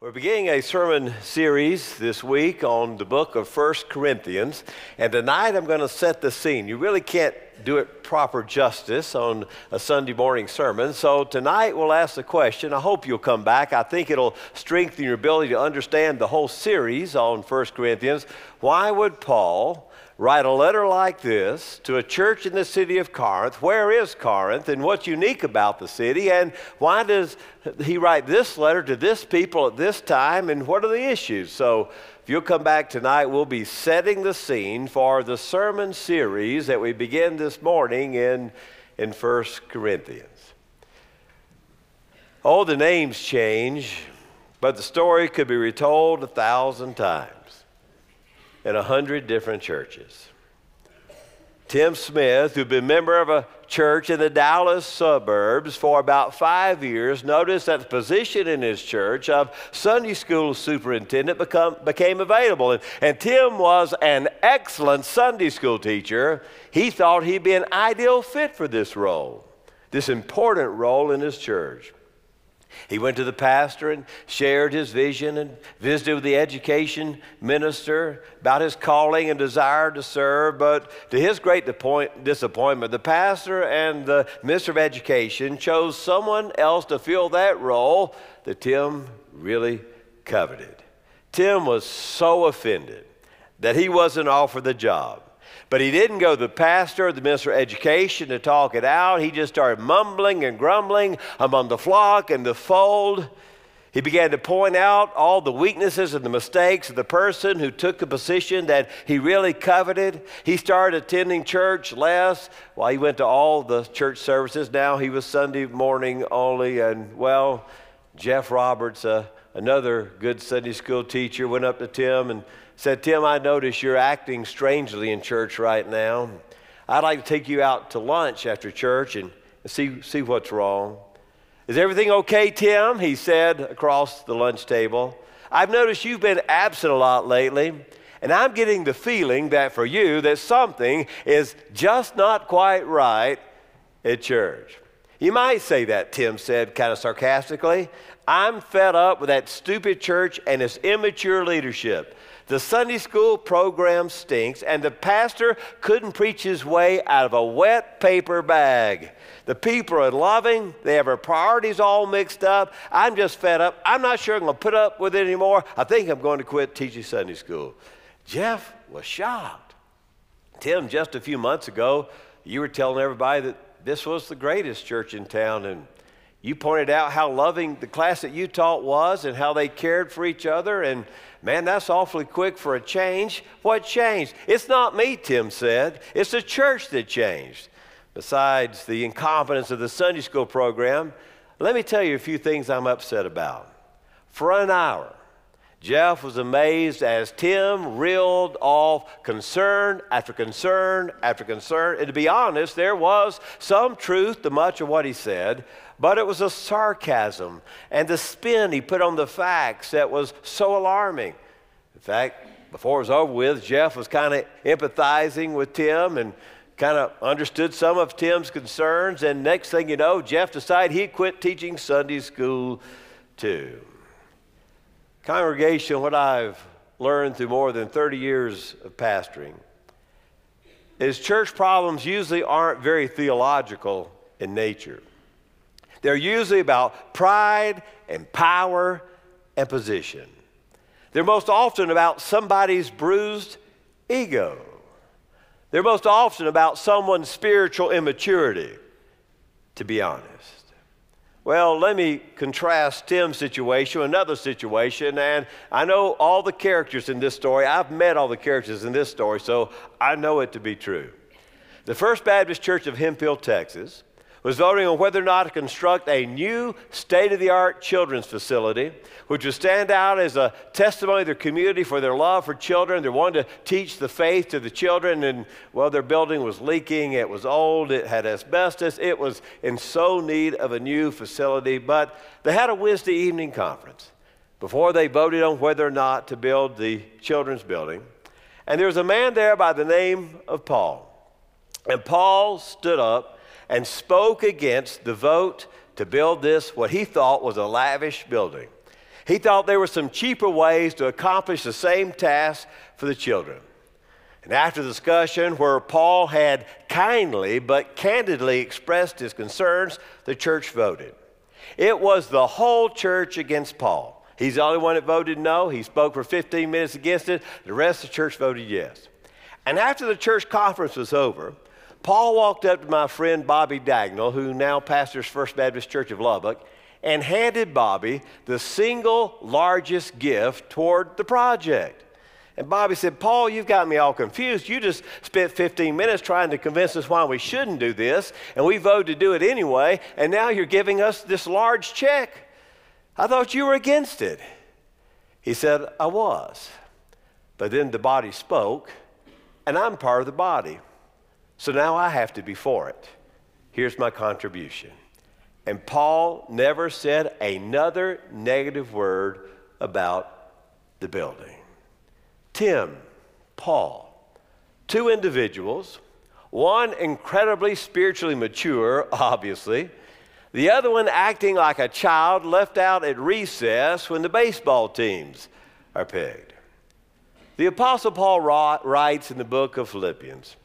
We're beginning a sermon series this week on the book of First Corinthians, and tonight I'm going to set the scene. You really can't do it proper justice on a Sunday morning sermon, so tonight we'll ask the question. I hope you'll come back. I think it'll strengthen your ability to understand the whole series on First Corinthians. Why would Paul write a letter like this to a church in the city of Corinth. Where is Corinth and what's unique about the city? And why does he write this letter to this people at this time? And what are the issues? So, if you'll come back tonight, we'll be setting the scene for the sermon series that we begin this morning in, in 1 Corinthians. Oh, the names change, but the story could be retold a thousand times in a hundred different churches. Tim Smith, who'd been a member of a church in the Dallas suburbs for about five years, noticed that the position in his church of Sunday school superintendent become, became available. And, and Tim was an excellent Sunday school teacher. He thought he'd be an ideal fit for this role, this important role in his church. He went to the pastor and shared his vision and visited with the education minister about his calling and desire to serve. But to his great disappointment, the pastor and the minister of education chose someone else to fill that role that Tim really coveted. Tim was so offended that he wasn't offered the job. But he didn't go to the pastor the minister of education to talk it out. He just started mumbling and grumbling among the flock and the fold. He began to point out all the weaknesses and the mistakes of the person who took the position that he really coveted. He started attending church less while he went to all the church services. Now he was Sunday morning only. And well, Jeff Roberts, uh, another good Sunday school teacher, went up to Tim and said, Tim, I notice you're acting strangely in church right now. I'd like to take you out to lunch after church and see, see what's wrong. Is everything okay, Tim? He said across the lunch table. I've noticed you've been absent a lot lately, and I'm getting the feeling that for you that something is just not quite right at church. You might say that, Tim said kind of sarcastically. I'm fed up with that stupid church and its immature leadership. The Sunday school program stinks, and the pastor couldn't preach his way out of a wet paper bag. The people are loving, they have their priorities all mixed up. I'm just fed up. I'm not sure I'm going to put up with it anymore. I think I'm going to quit teaching Sunday school. Jeff was shocked. Tim, just a few months ago, you were telling everybody that this was the greatest church in town, and you pointed out how loving the class that you taught was and how they cared for each other and Man, that's awfully quick for a change. What changed? It's not me, Tim said. It's the church that changed. Besides the incompetence of the Sunday school program, let me tell you a few things I'm upset about. For an hour, Jeff was amazed as Tim reeled off concern after concern after concern. And to be honest, there was some truth to much of what he said, but it was a sarcasm and the spin he put on the facts that was so alarming. In fact, before it was over with, Jeff was kind of empathizing with Tim and kind of understood some of Tim's concerns. And next thing you know, Jeff decided he'd quit teaching Sunday school too. Congregation, what I've learned through more than 30 years of pastoring is church problems usually aren't very theological in nature. They're usually about pride and power and position. They're most often about somebody's bruised ego. They're most often about someone's spiritual immaturity, to be honest. Well, let me contrast Tim's situation with another situation. And I know all the characters in this story. I've met all the characters in this story, so I know it to be true. The First Baptist Church of Hemphill, Texas, was voting on whether or not to construct a new state of the art children's facility, which would stand out as a testimony to their community for their love for children. They wanted to teach the faith to the children, and well, their building was leaking, it was old, it had asbestos, it was in so need of a new facility. But they had a Wednesday evening conference before they voted on whether or not to build the children's building. And there was a man there by the name of Paul. And Paul stood up and spoke against the vote to build this, what he thought was a lavish building. He thought there were some cheaper ways to accomplish the same task for the children. And after the discussion, where Paul had kindly but candidly expressed his concerns, the church voted. It was the whole church against Paul. He's the only one that voted no. He spoke for 15 minutes against it. The rest of the church voted yes. And after the church conference was over, Paul walked up to my friend Bobby Dagnall, who now pastors First Baptist Church of Lubbock, and handed Bobby the single largest gift toward the project. And Bobby said, Paul, you've got me all confused. You just spent 15 minutes trying to convince us why we shouldn't do this, and we voted to do it anyway, and now you're giving us this large check. I thought you were against it. He said, I was. But then the body spoke, and I'm part of the body. So now I have to be for it. Here's my contribution. And Paul never said another negative word about the building. Tim, Paul, two individuals, one incredibly spiritually mature, obviously, the other one acting like a child left out at recess when the baseball teams are picked. The Apostle Paul writes in the book of Philippians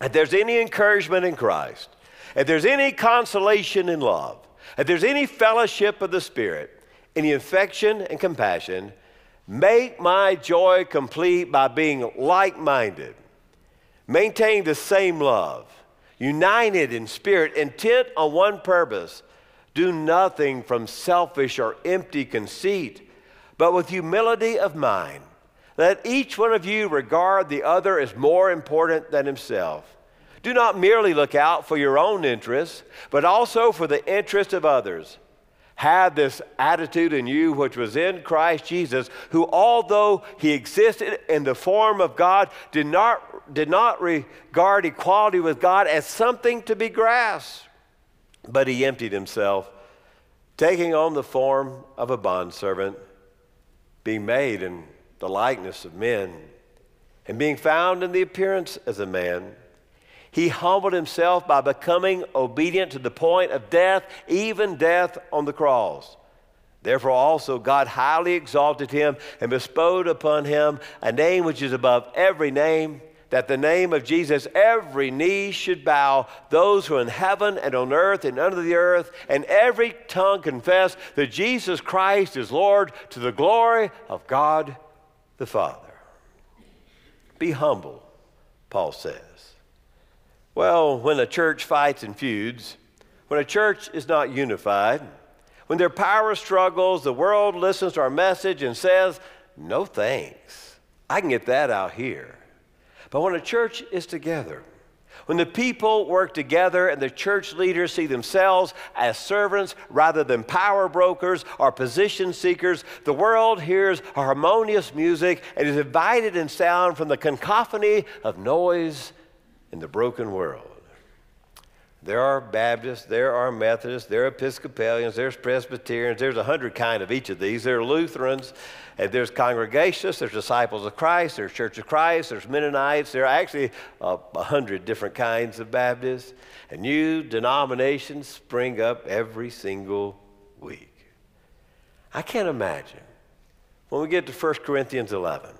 if there's any encouragement in Christ, if there's any consolation in love, if there's any fellowship of the Spirit, any affection and compassion, Make my joy complete by being like minded, maintain the same love, united in spirit, intent on one purpose. Do nothing from selfish or empty conceit, but with humility of mind. Let each one of you regard the other as more important than himself. Do not merely look out for your own interests, but also for the interest of others have this attitude in you which was in Christ Jesus, who, although he existed in the form of God, did not, did not regard equality with God as something to be grasped, but he emptied himself, taking on the form of a bondservant, being made in the likeness of men, and being found in the appearance as a man. He humbled himself by becoming obedient to the point of death, even death on the cross. Therefore, also, God highly exalted him and bestowed upon him a name which is above every name, that the name of Jesus every knee should bow, those who are in heaven and on earth and under the earth, and every tongue confess that Jesus Christ is Lord to the glory of God the Father. Be humble, Paul says. Well, when a church fights and feuds, when a church is not unified, when there are power struggles, the world listens to our message and says, No thanks. I can get that out here. But when a church is together, when the people work together and the church leaders see themselves as servants rather than power brokers or position seekers, the world hears a harmonious music and is divided in sound from the cacophony of noise in the broken world. There are Baptists, there are Methodists, there are Episcopalians, there's Presbyterians, there's a hundred kind of each of these. There are Lutherans, and there's Congregationists, there's Disciples of Christ, there's Church of Christ, there's Mennonites. There are actually uh, a hundred different kinds of Baptists, and new denominations spring up every single week. I can't imagine when we get to 1 Corinthians 11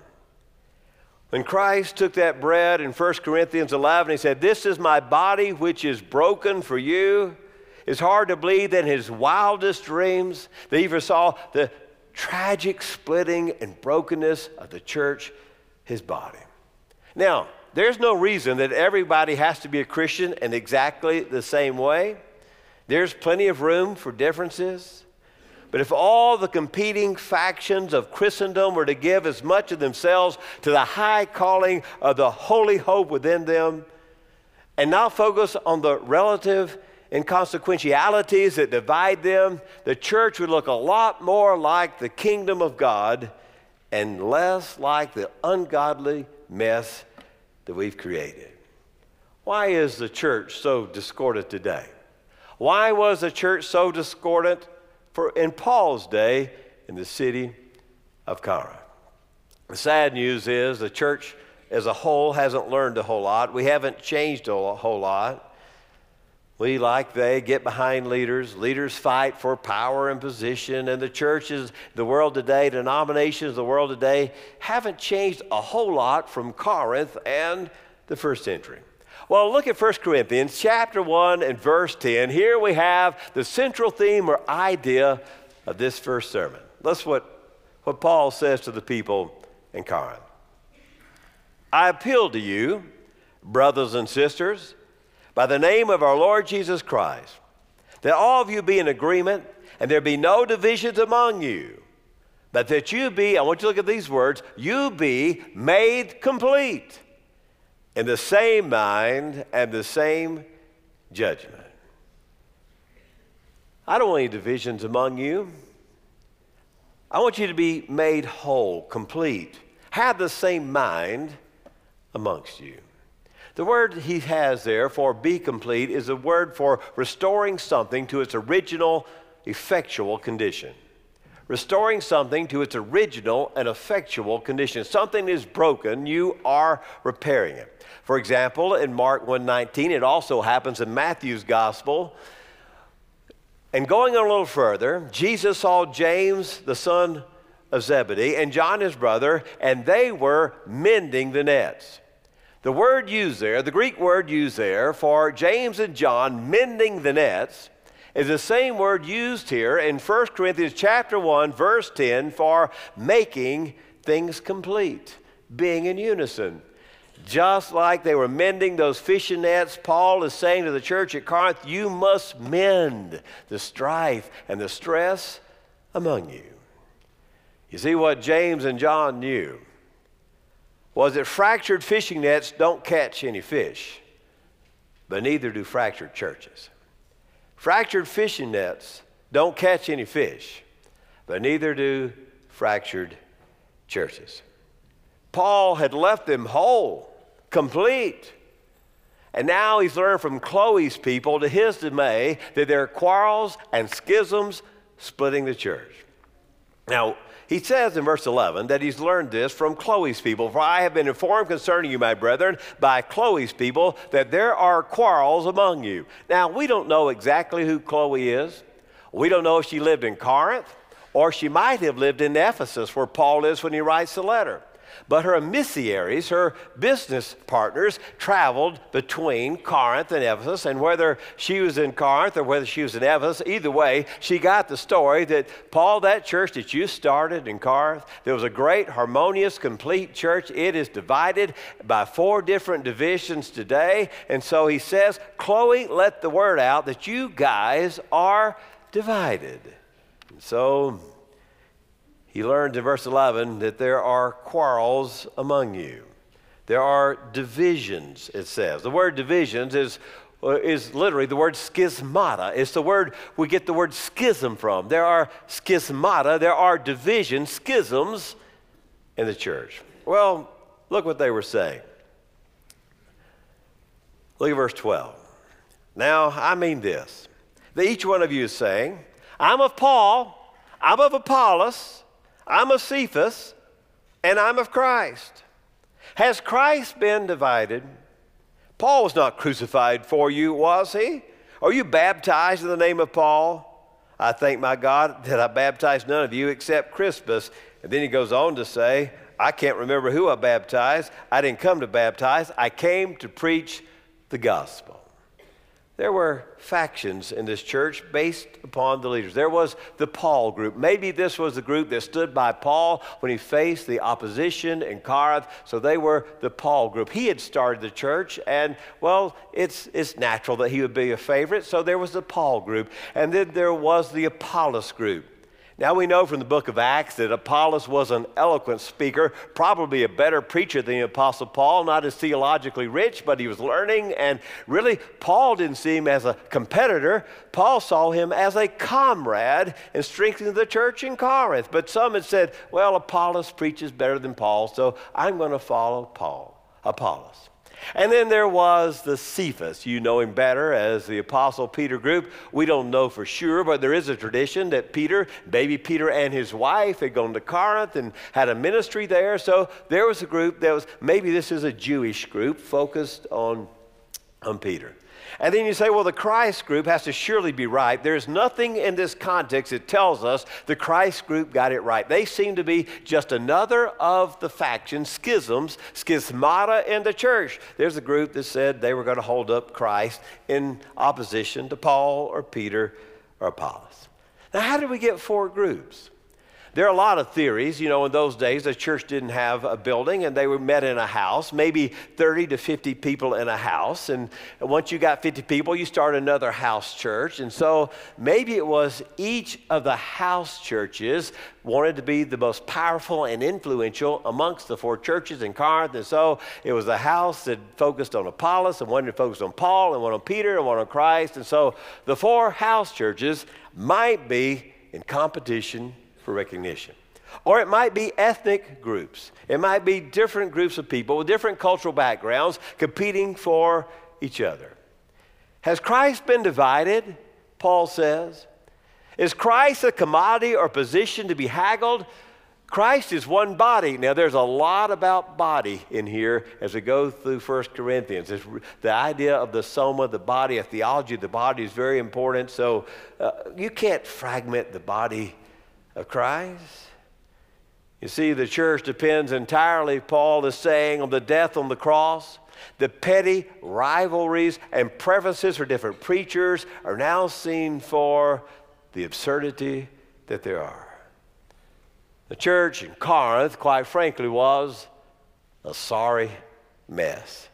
when Christ took that bread in 1 Corinthians 11, he said, This is my body which is broken for you. It's hard to believe that in his wildest dreams that he ever saw the tragic splitting and brokenness of the church, his body. Now, there's no reason that everybody has to be a Christian in exactly the same way. There's plenty of room for differences. But if all the competing factions of Christendom were to give as much of themselves to the high calling of the holy hope within them, and not focus on the relative inconsequentialities that divide them, the church would look a lot more like the kingdom of God and less like the ungodly mess that we've created. Why is the church so discordant today? Why was the church so discordant for in Paul's day in the city of Corinth. The sad news is the church as a whole hasn't learned a whole lot. We haven't changed a whole lot. We, like they, get behind leaders. Leaders fight for power and position. And the churches, the world today, denominations, the world today, haven't changed a whole lot from Corinth and the first century. Well, look at 1 Corinthians chapter 1 and verse 10. Here we have the central theme or idea of this first sermon. That's what, what Paul says to the people in Corinth. I appeal to you, brothers and sisters, by the name of our Lord Jesus Christ, that all of you be in agreement and there be no divisions among you, but that you be, I want you to look at these words, you be made complete in the same mind and the same judgment. I don't want any divisions among you. I want you to be made whole, complete, have the same mind amongst you. The word he has there for be complete is a word for restoring something to its original effectual condition. Restoring something to its original and effectual condition. Something is broken, you are repairing it. For example, in Mark 1:19, it also happens in Matthew's gospel. And going a little further, Jesus saw James, the son of Zebedee, and John, his brother, and they were mending the nets. The word used there, the Greek word used there for James and John mending the nets, is the same word used here in 1 Corinthians chapter 1 verse 10 for making things complete, being in unison. Just like they were mending those fishing nets, Paul is saying to the church at Corinth, you must mend the strife and the stress among you. You see what James and John knew was that fractured fishing nets don't catch any fish, but neither do fractured churches. Fractured fishing nets don't catch any fish, but neither do fractured churches. Paul had left them whole, complete. And now he's learned from Chloe's people, to his dismay, that there are quarrels and schisms splitting the church. Now, he says in verse 11 that he's learned this from Chloe's people. For I have been informed concerning you, my brethren, by Chloe's people, that there are quarrels among you. Now, we don't know exactly who Chloe is. We don't know if she lived in Corinth or she might have lived in Ephesus, where Paul is when he writes the letter. But her emissaries, her business partners, traveled between Corinth and Ephesus. And whether she was in Corinth or whether she was in Ephesus, either way, she got the story that Paul, that church that you started in Corinth, there was a great, harmonious, complete church. It is divided by four different divisions today. And so he says, Chloe, let the word out that you guys are divided. And so he learns in verse 11 that there are quarrels among you. There are divisions, it says. The word divisions is, uh, is literally the word schismata. It's the word we get the word schism from. There are schismata, there are divisions, schisms in the church. Well, look what they were saying. Look at verse 12. Now, I mean this that each one of you is saying, I'm of Paul, I'm of Apollos, I'm of Cephas, and I'm of Christ. Has Christ been divided? Paul was not crucified for you, was he? Are you baptized in the name of Paul? I thank my God that I baptized none of you except Crispus. And then he goes on to say, I can't remember who I baptized. I didn't come to baptize, I came to preach the gospel. There were factions in this church based upon the leaders. There was the Paul group. Maybe this was the group that stood by Paul when he faced the opposition in Corinth. So they were the Paul group. He had started the church, and well, it's, it's natural that he would be a favorite. So there was the Paul group. And then there was the Apollos group. Now we know from the book of Acts that Apollos was an eloquent speaker, probably a better preacher than the Apostle Paul, not as theologically rich, but he was learning. And really, Paul didn't see him as a competitor. Paul saw him as a comrade in strengthening the church in Corinth. But some had said, well, Apollos preaches better than Paul, so I'm going to follow Paul, Apollos. And then there was the Cephas. You know him better as the Apostle Peter group. We don't know for sure, but there is a tradition that Peter, baby Peter, and his wife had gone to Corinth and had a ministry there. So there was a group that was, maybe this is a Jewish group focused on, on Peter. And then you say, well, the Christ group has to surely be right. There's nothing in this context that tells us the Christ group got it right. They seem to be just another of the factions, schisms, schismata in the church. There's a group that said they were going to hold up Christ in opposition to Paul or Peter or Apollos. Now, how did we get four groups? There are a lot of theories. You know, in those days, the church didn't have a building and they were met in a house, maybe 30 to 50 people in a house. And once you got 50 people, you start another house church. And so maybe it was each of the house churches wanted to be the most powerful and influential amongst the four churches in Corinth. And so it was a house that focused on Apollos and one that focused on Paul and one on Peter and one on Christ. And so the four house churches might be in competition for recognition. Or it might be ethnic groups. It might be different groups of people with different cultural backgrounds competing for each other. Has Christ been divided? Paul says. Is Christ a commodity or position to be haggled? Christ is one body. Now, there's a lot about body in here as we go through 1 Corinthians. It's the idea of the soma, the body, a theology of the body is very important. So, uh, you can't fragment the body of Christ. You see, the church depends entirely, Paul is saying, on the death on the cross. The petty rivalries and preferences for different preachers are now seen for the absurdity that there are. The church in Corinth, quite frankly, was a sorry mess.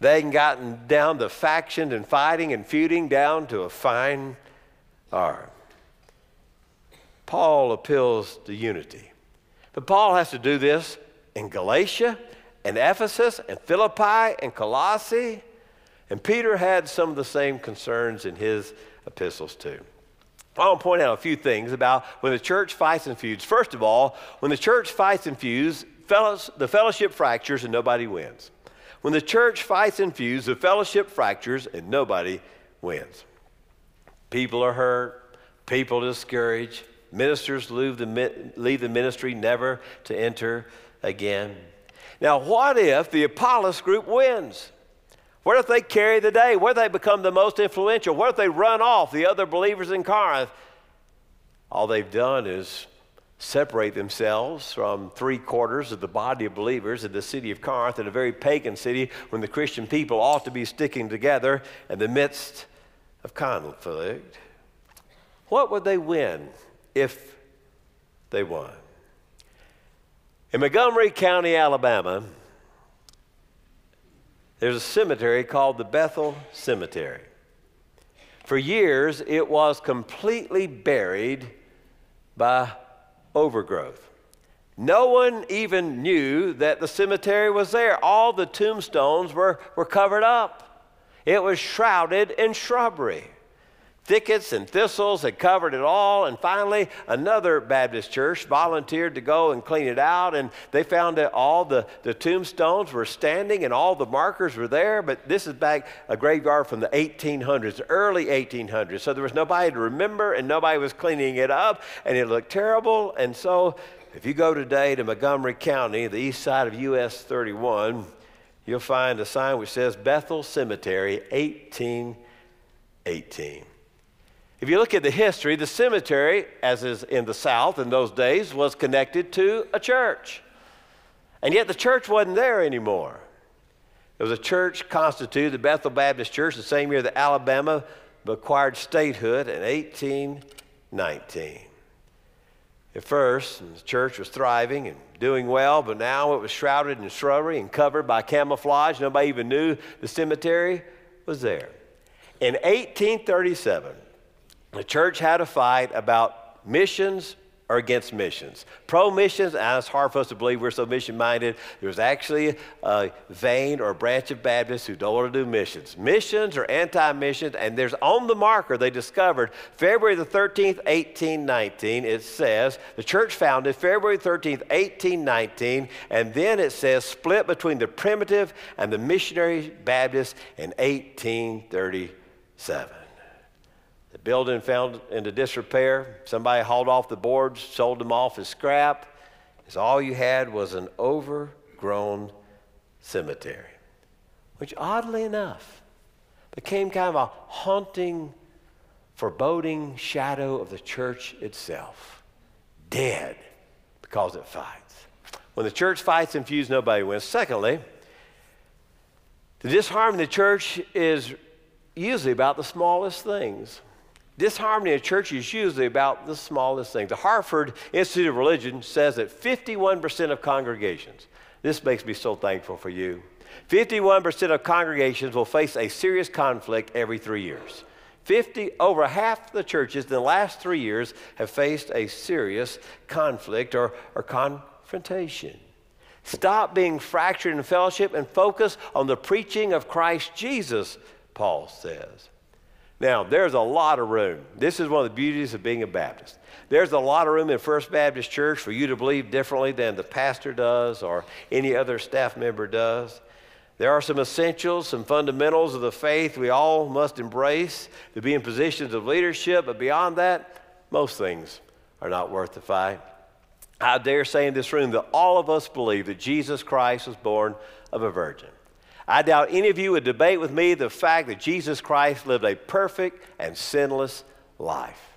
They had gotten down to faction and fighting and feuding down to a fine art. Paul appeals to unity. But Paul has to do this in Galatia and Ephesus and Philippi and Colossae. And Peter had some of the same concerns in his epistles too. I want to point out a few things about when the church fights and feuds. First of all, when the church fights and feuds, fellows, the fellowship fractures and nobody wins. When the church fights and feuds, the fellowship fractures and nobody wins. People are hurt, people discouraged, Ministers leave the, leave the ministry never to enter again. Now, what if the Apollos group wins? What if they carry the day? What if they become the most influential? What if they run off the other believers in Corinth? All they've done is separate themselves from three quarters of the body of believers in the city of Corinth, in a very pagan city, when the Christian people ought to be sticking together in the midst of conflict. What would they win if they won. In Montgomery County, Alabama, there's a cemetery called the Bethel Cemetery. For years, it was completely buried by overgrowth. No one even knew that the cemetery was there. All the tombstones were, were covered up, it was shrouded in shrubbery. Thickets and thistles had covered it all. And finally, another Baptist church volunteered to go and clean it out. And they found that all the, the tombstones were standing and all the markers were there. But this is back a graveyard from the 1800s, early 1800s. So there was nobody to remember and nobody was cleaning it up. And it looked terrible. And so if you go today to Montgomery County, the east side of US 31, you'll find a sign which says Bethel Cemetery, 1818. If you look at the history, the cemetery, as is in the South in those days, was connected to a church. And yet the church wasn't there anymore. There was a church constituted, the Bethel Baptist Church, the same year that Alabama acquired statehood in 1819. At first, the church was thriving and doing well, but now it was shrouded in shrubbery and covered by camouflage. Nobody even knew the cemetery was there. In 1837, the church had a fight about missions or against missions. Pro missions, and it's hard for us to believe we're so mission minded. There's actually a vein or a branch of Baptists who don't want to do missions. Missions or anti missions, and there's on the marker they discovered February the 13th, 1819. It says the church founded February 13th, 1819, and then it says split between the primitive and the missionary Baptists in 1837. The building fell into disrepair. Somebody hauled off the boards, sold them off as scrap. As all you had was an overgrown cemetery. Which, oddly enough, became kind of a haunting, foreboding shadow of the church itself. Dead because it fights. When the church fights and feuds, nobody wins. Secondly, the disharmony in the church is usually about the smallest things. Disharmony in church is usually about the smallest thing. The Harvard Institute of Religion says that 51% of congregations, this makes me so thankful for you, 51% of congregations will face a serious conflict every three years. 50, over half the churches in the last three years have faced a serious conflict or, or confrontation. Stop being fractured in fellowship and focus on the preaching of Christ Jesus, Paul says. Now, there's a lot of room. This is one of the beauties of being a Baptist. There's a lot of room in First Baptist Church for you to believe differently than the pastor does or any other staff member does. There are some essentials, some fundamentals of the faith we all must embrace to be in positions of leadership, but beyond that, most things are not worth the fight. I dare say in this room that all of us believe that Jesus Christ was born of a virgin. I doubt any of you would debate with me the fact that Jesus Christ lived a perfect and sinless life.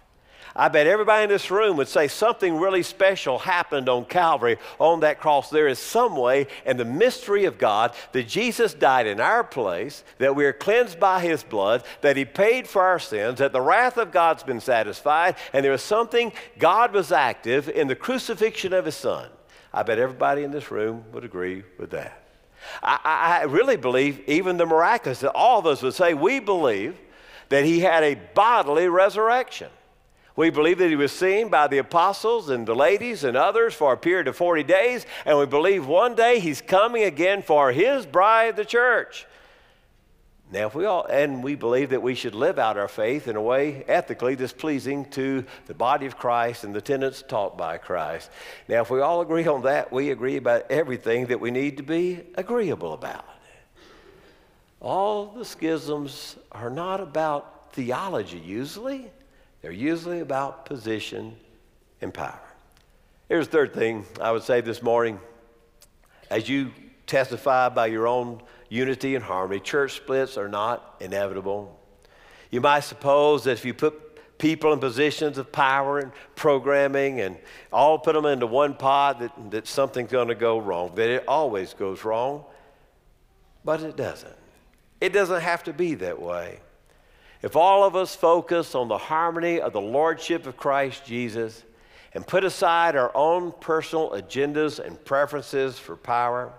I bet everybody in this room would say something really special happened on Calvary on that cross. There is some way in the mystery of God that Jesus died in our place, that we are cleansed by his blood, that he paid for our sins, that the wrath of God's been satisfied, and there is something God was active in the crucifixion of his son. I bet everybody in this room would agree with that. I, I really believe, even the miraculous, that all of us would say, we believe that he had a bodily resurrection. We believe that he was seen by the apostles and the ladies and others for a period of 40 days, and we believe one day he's coming again for his bride, the church. Now, if we all, and we believe that we should live out our faith in a way ethically that's pleasing to the body of Christ and the tenets taught by Christ. Now, if we all agree on that, we agree about everything that we need to be agreeable about. All the schisms are not about theology usually. They're usually about position and power. Here's the third thing I would say this morning. As you testify by your own unity and harmony, church splits are not inevitable. You might suppose that if you put people in positions of power and programming and all put them into one pot, that, that something's going to go wrong, that it always goes wrong. But it doesn't. It doesn't have to be that way. If all of us focus on the harmony of the Lordship of Christ Jesus and put aside our own personal agendas and preferences for power,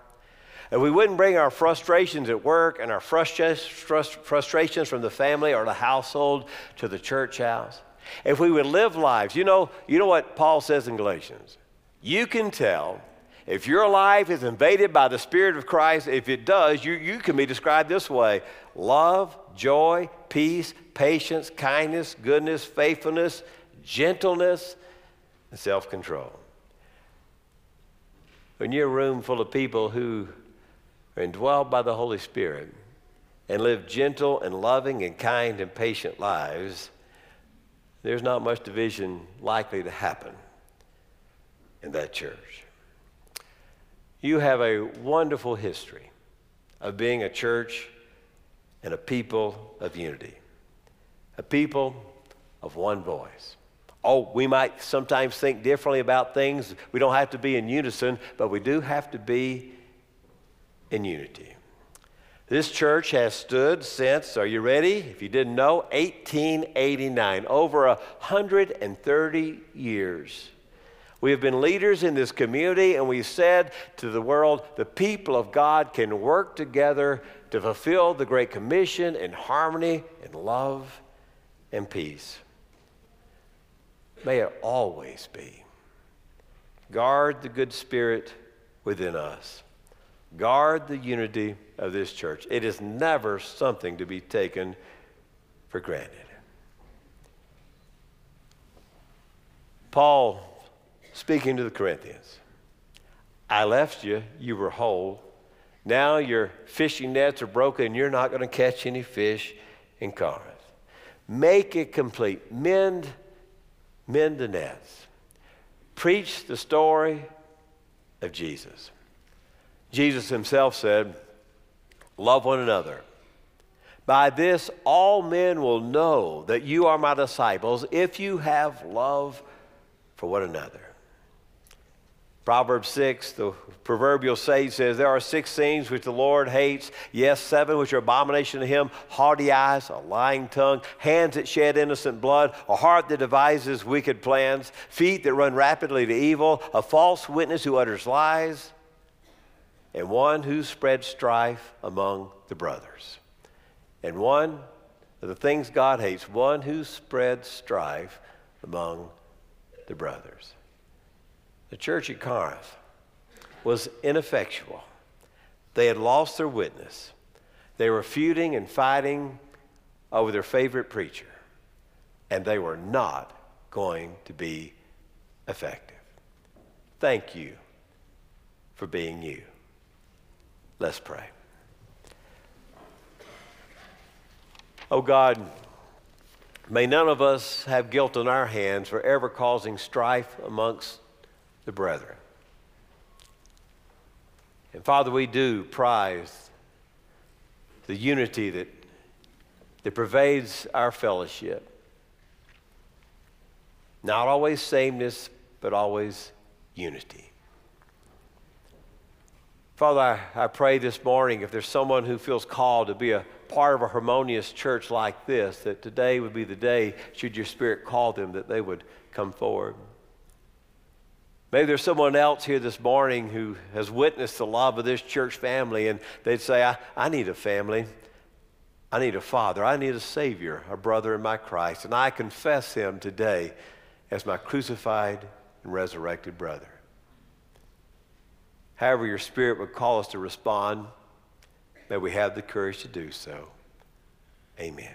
and we wouldn't bring our frustrations at work and our frustrations from the family or the household to the church house, if we would live lives, you know, you know what Paul says in Galatians? You can tell if your life is invaded by the Spirit of Christ, if it does, you, you can be described this way love, joy, peace, patience, kindness, goodness, faithfulness, gentleness, and self control. When you're a room full of people who are indwelled by the Holy Spirit and live gentle and loving and kind and patient lives, there's not much division likely to happen in that church. You have a wonderful history of being a church and a people of unity, a people of one voice. Oh, we might sometimes think differently about things. We don't have to be in unison, but we do have to be in unity. This church has stood since, are you ready? If you didn't know, 1889, over 130 years. We have been leaders in this community, and we've said to the world the people of God can work together to fulfill the Great Commission in harmony, in love, and peace. May it always be. Guard the good spirit within us. Guard the unity of this church. It is never something to be taken for granted. Paul speaking to the Corinthians. I left you, you were whole. Now your fishing nets are broken you're not going to catch any fish in Corinth. Make it complete. Mend, mend the nets. Preach the story of Jesus. Jesus himself said, Love one another. By this, all men will know that you are my disciples if you have love for one another. Proverbs 6, the proverbial sage says, There are six things which the Lord hates. Yes, seven which are abomination to him haughty eyes, a lying tongue, hands that shed innocent blood, a heart that devises wicked plans, feet that run rapidly to evil, a false witness who utters lies, and one who spreads strife among the brothers. And one of the things God hates, one who spreads strife among the brothers. The church at Corinth was ineffectual. They had lost their witness. They were feuding and fighting over their favorite preacher, and they were not going to be effective. Thank you for being you. Let's pray. Oh God, may none of us have guilt on our hands for ever causing strife amongst the brethren. And Father, we do prize the unity that, that pervades our fellowship. Not always sameness, but always unity. Father, I, I pray this morning if there's someone who feels called to be a part of a harmonious church like this, that today would be the day, should your spirit call them, that they would come forward. Maybe there's someone else here this morning who has witnessed the love of this church family, and they'd say, I, I need a family. I need a father. I need a Savior, a brother in my Christ. And I confess him today as my crucified and resurrected brother. However, your Spirit would call us to respond, may we have the courage to do so. Amen.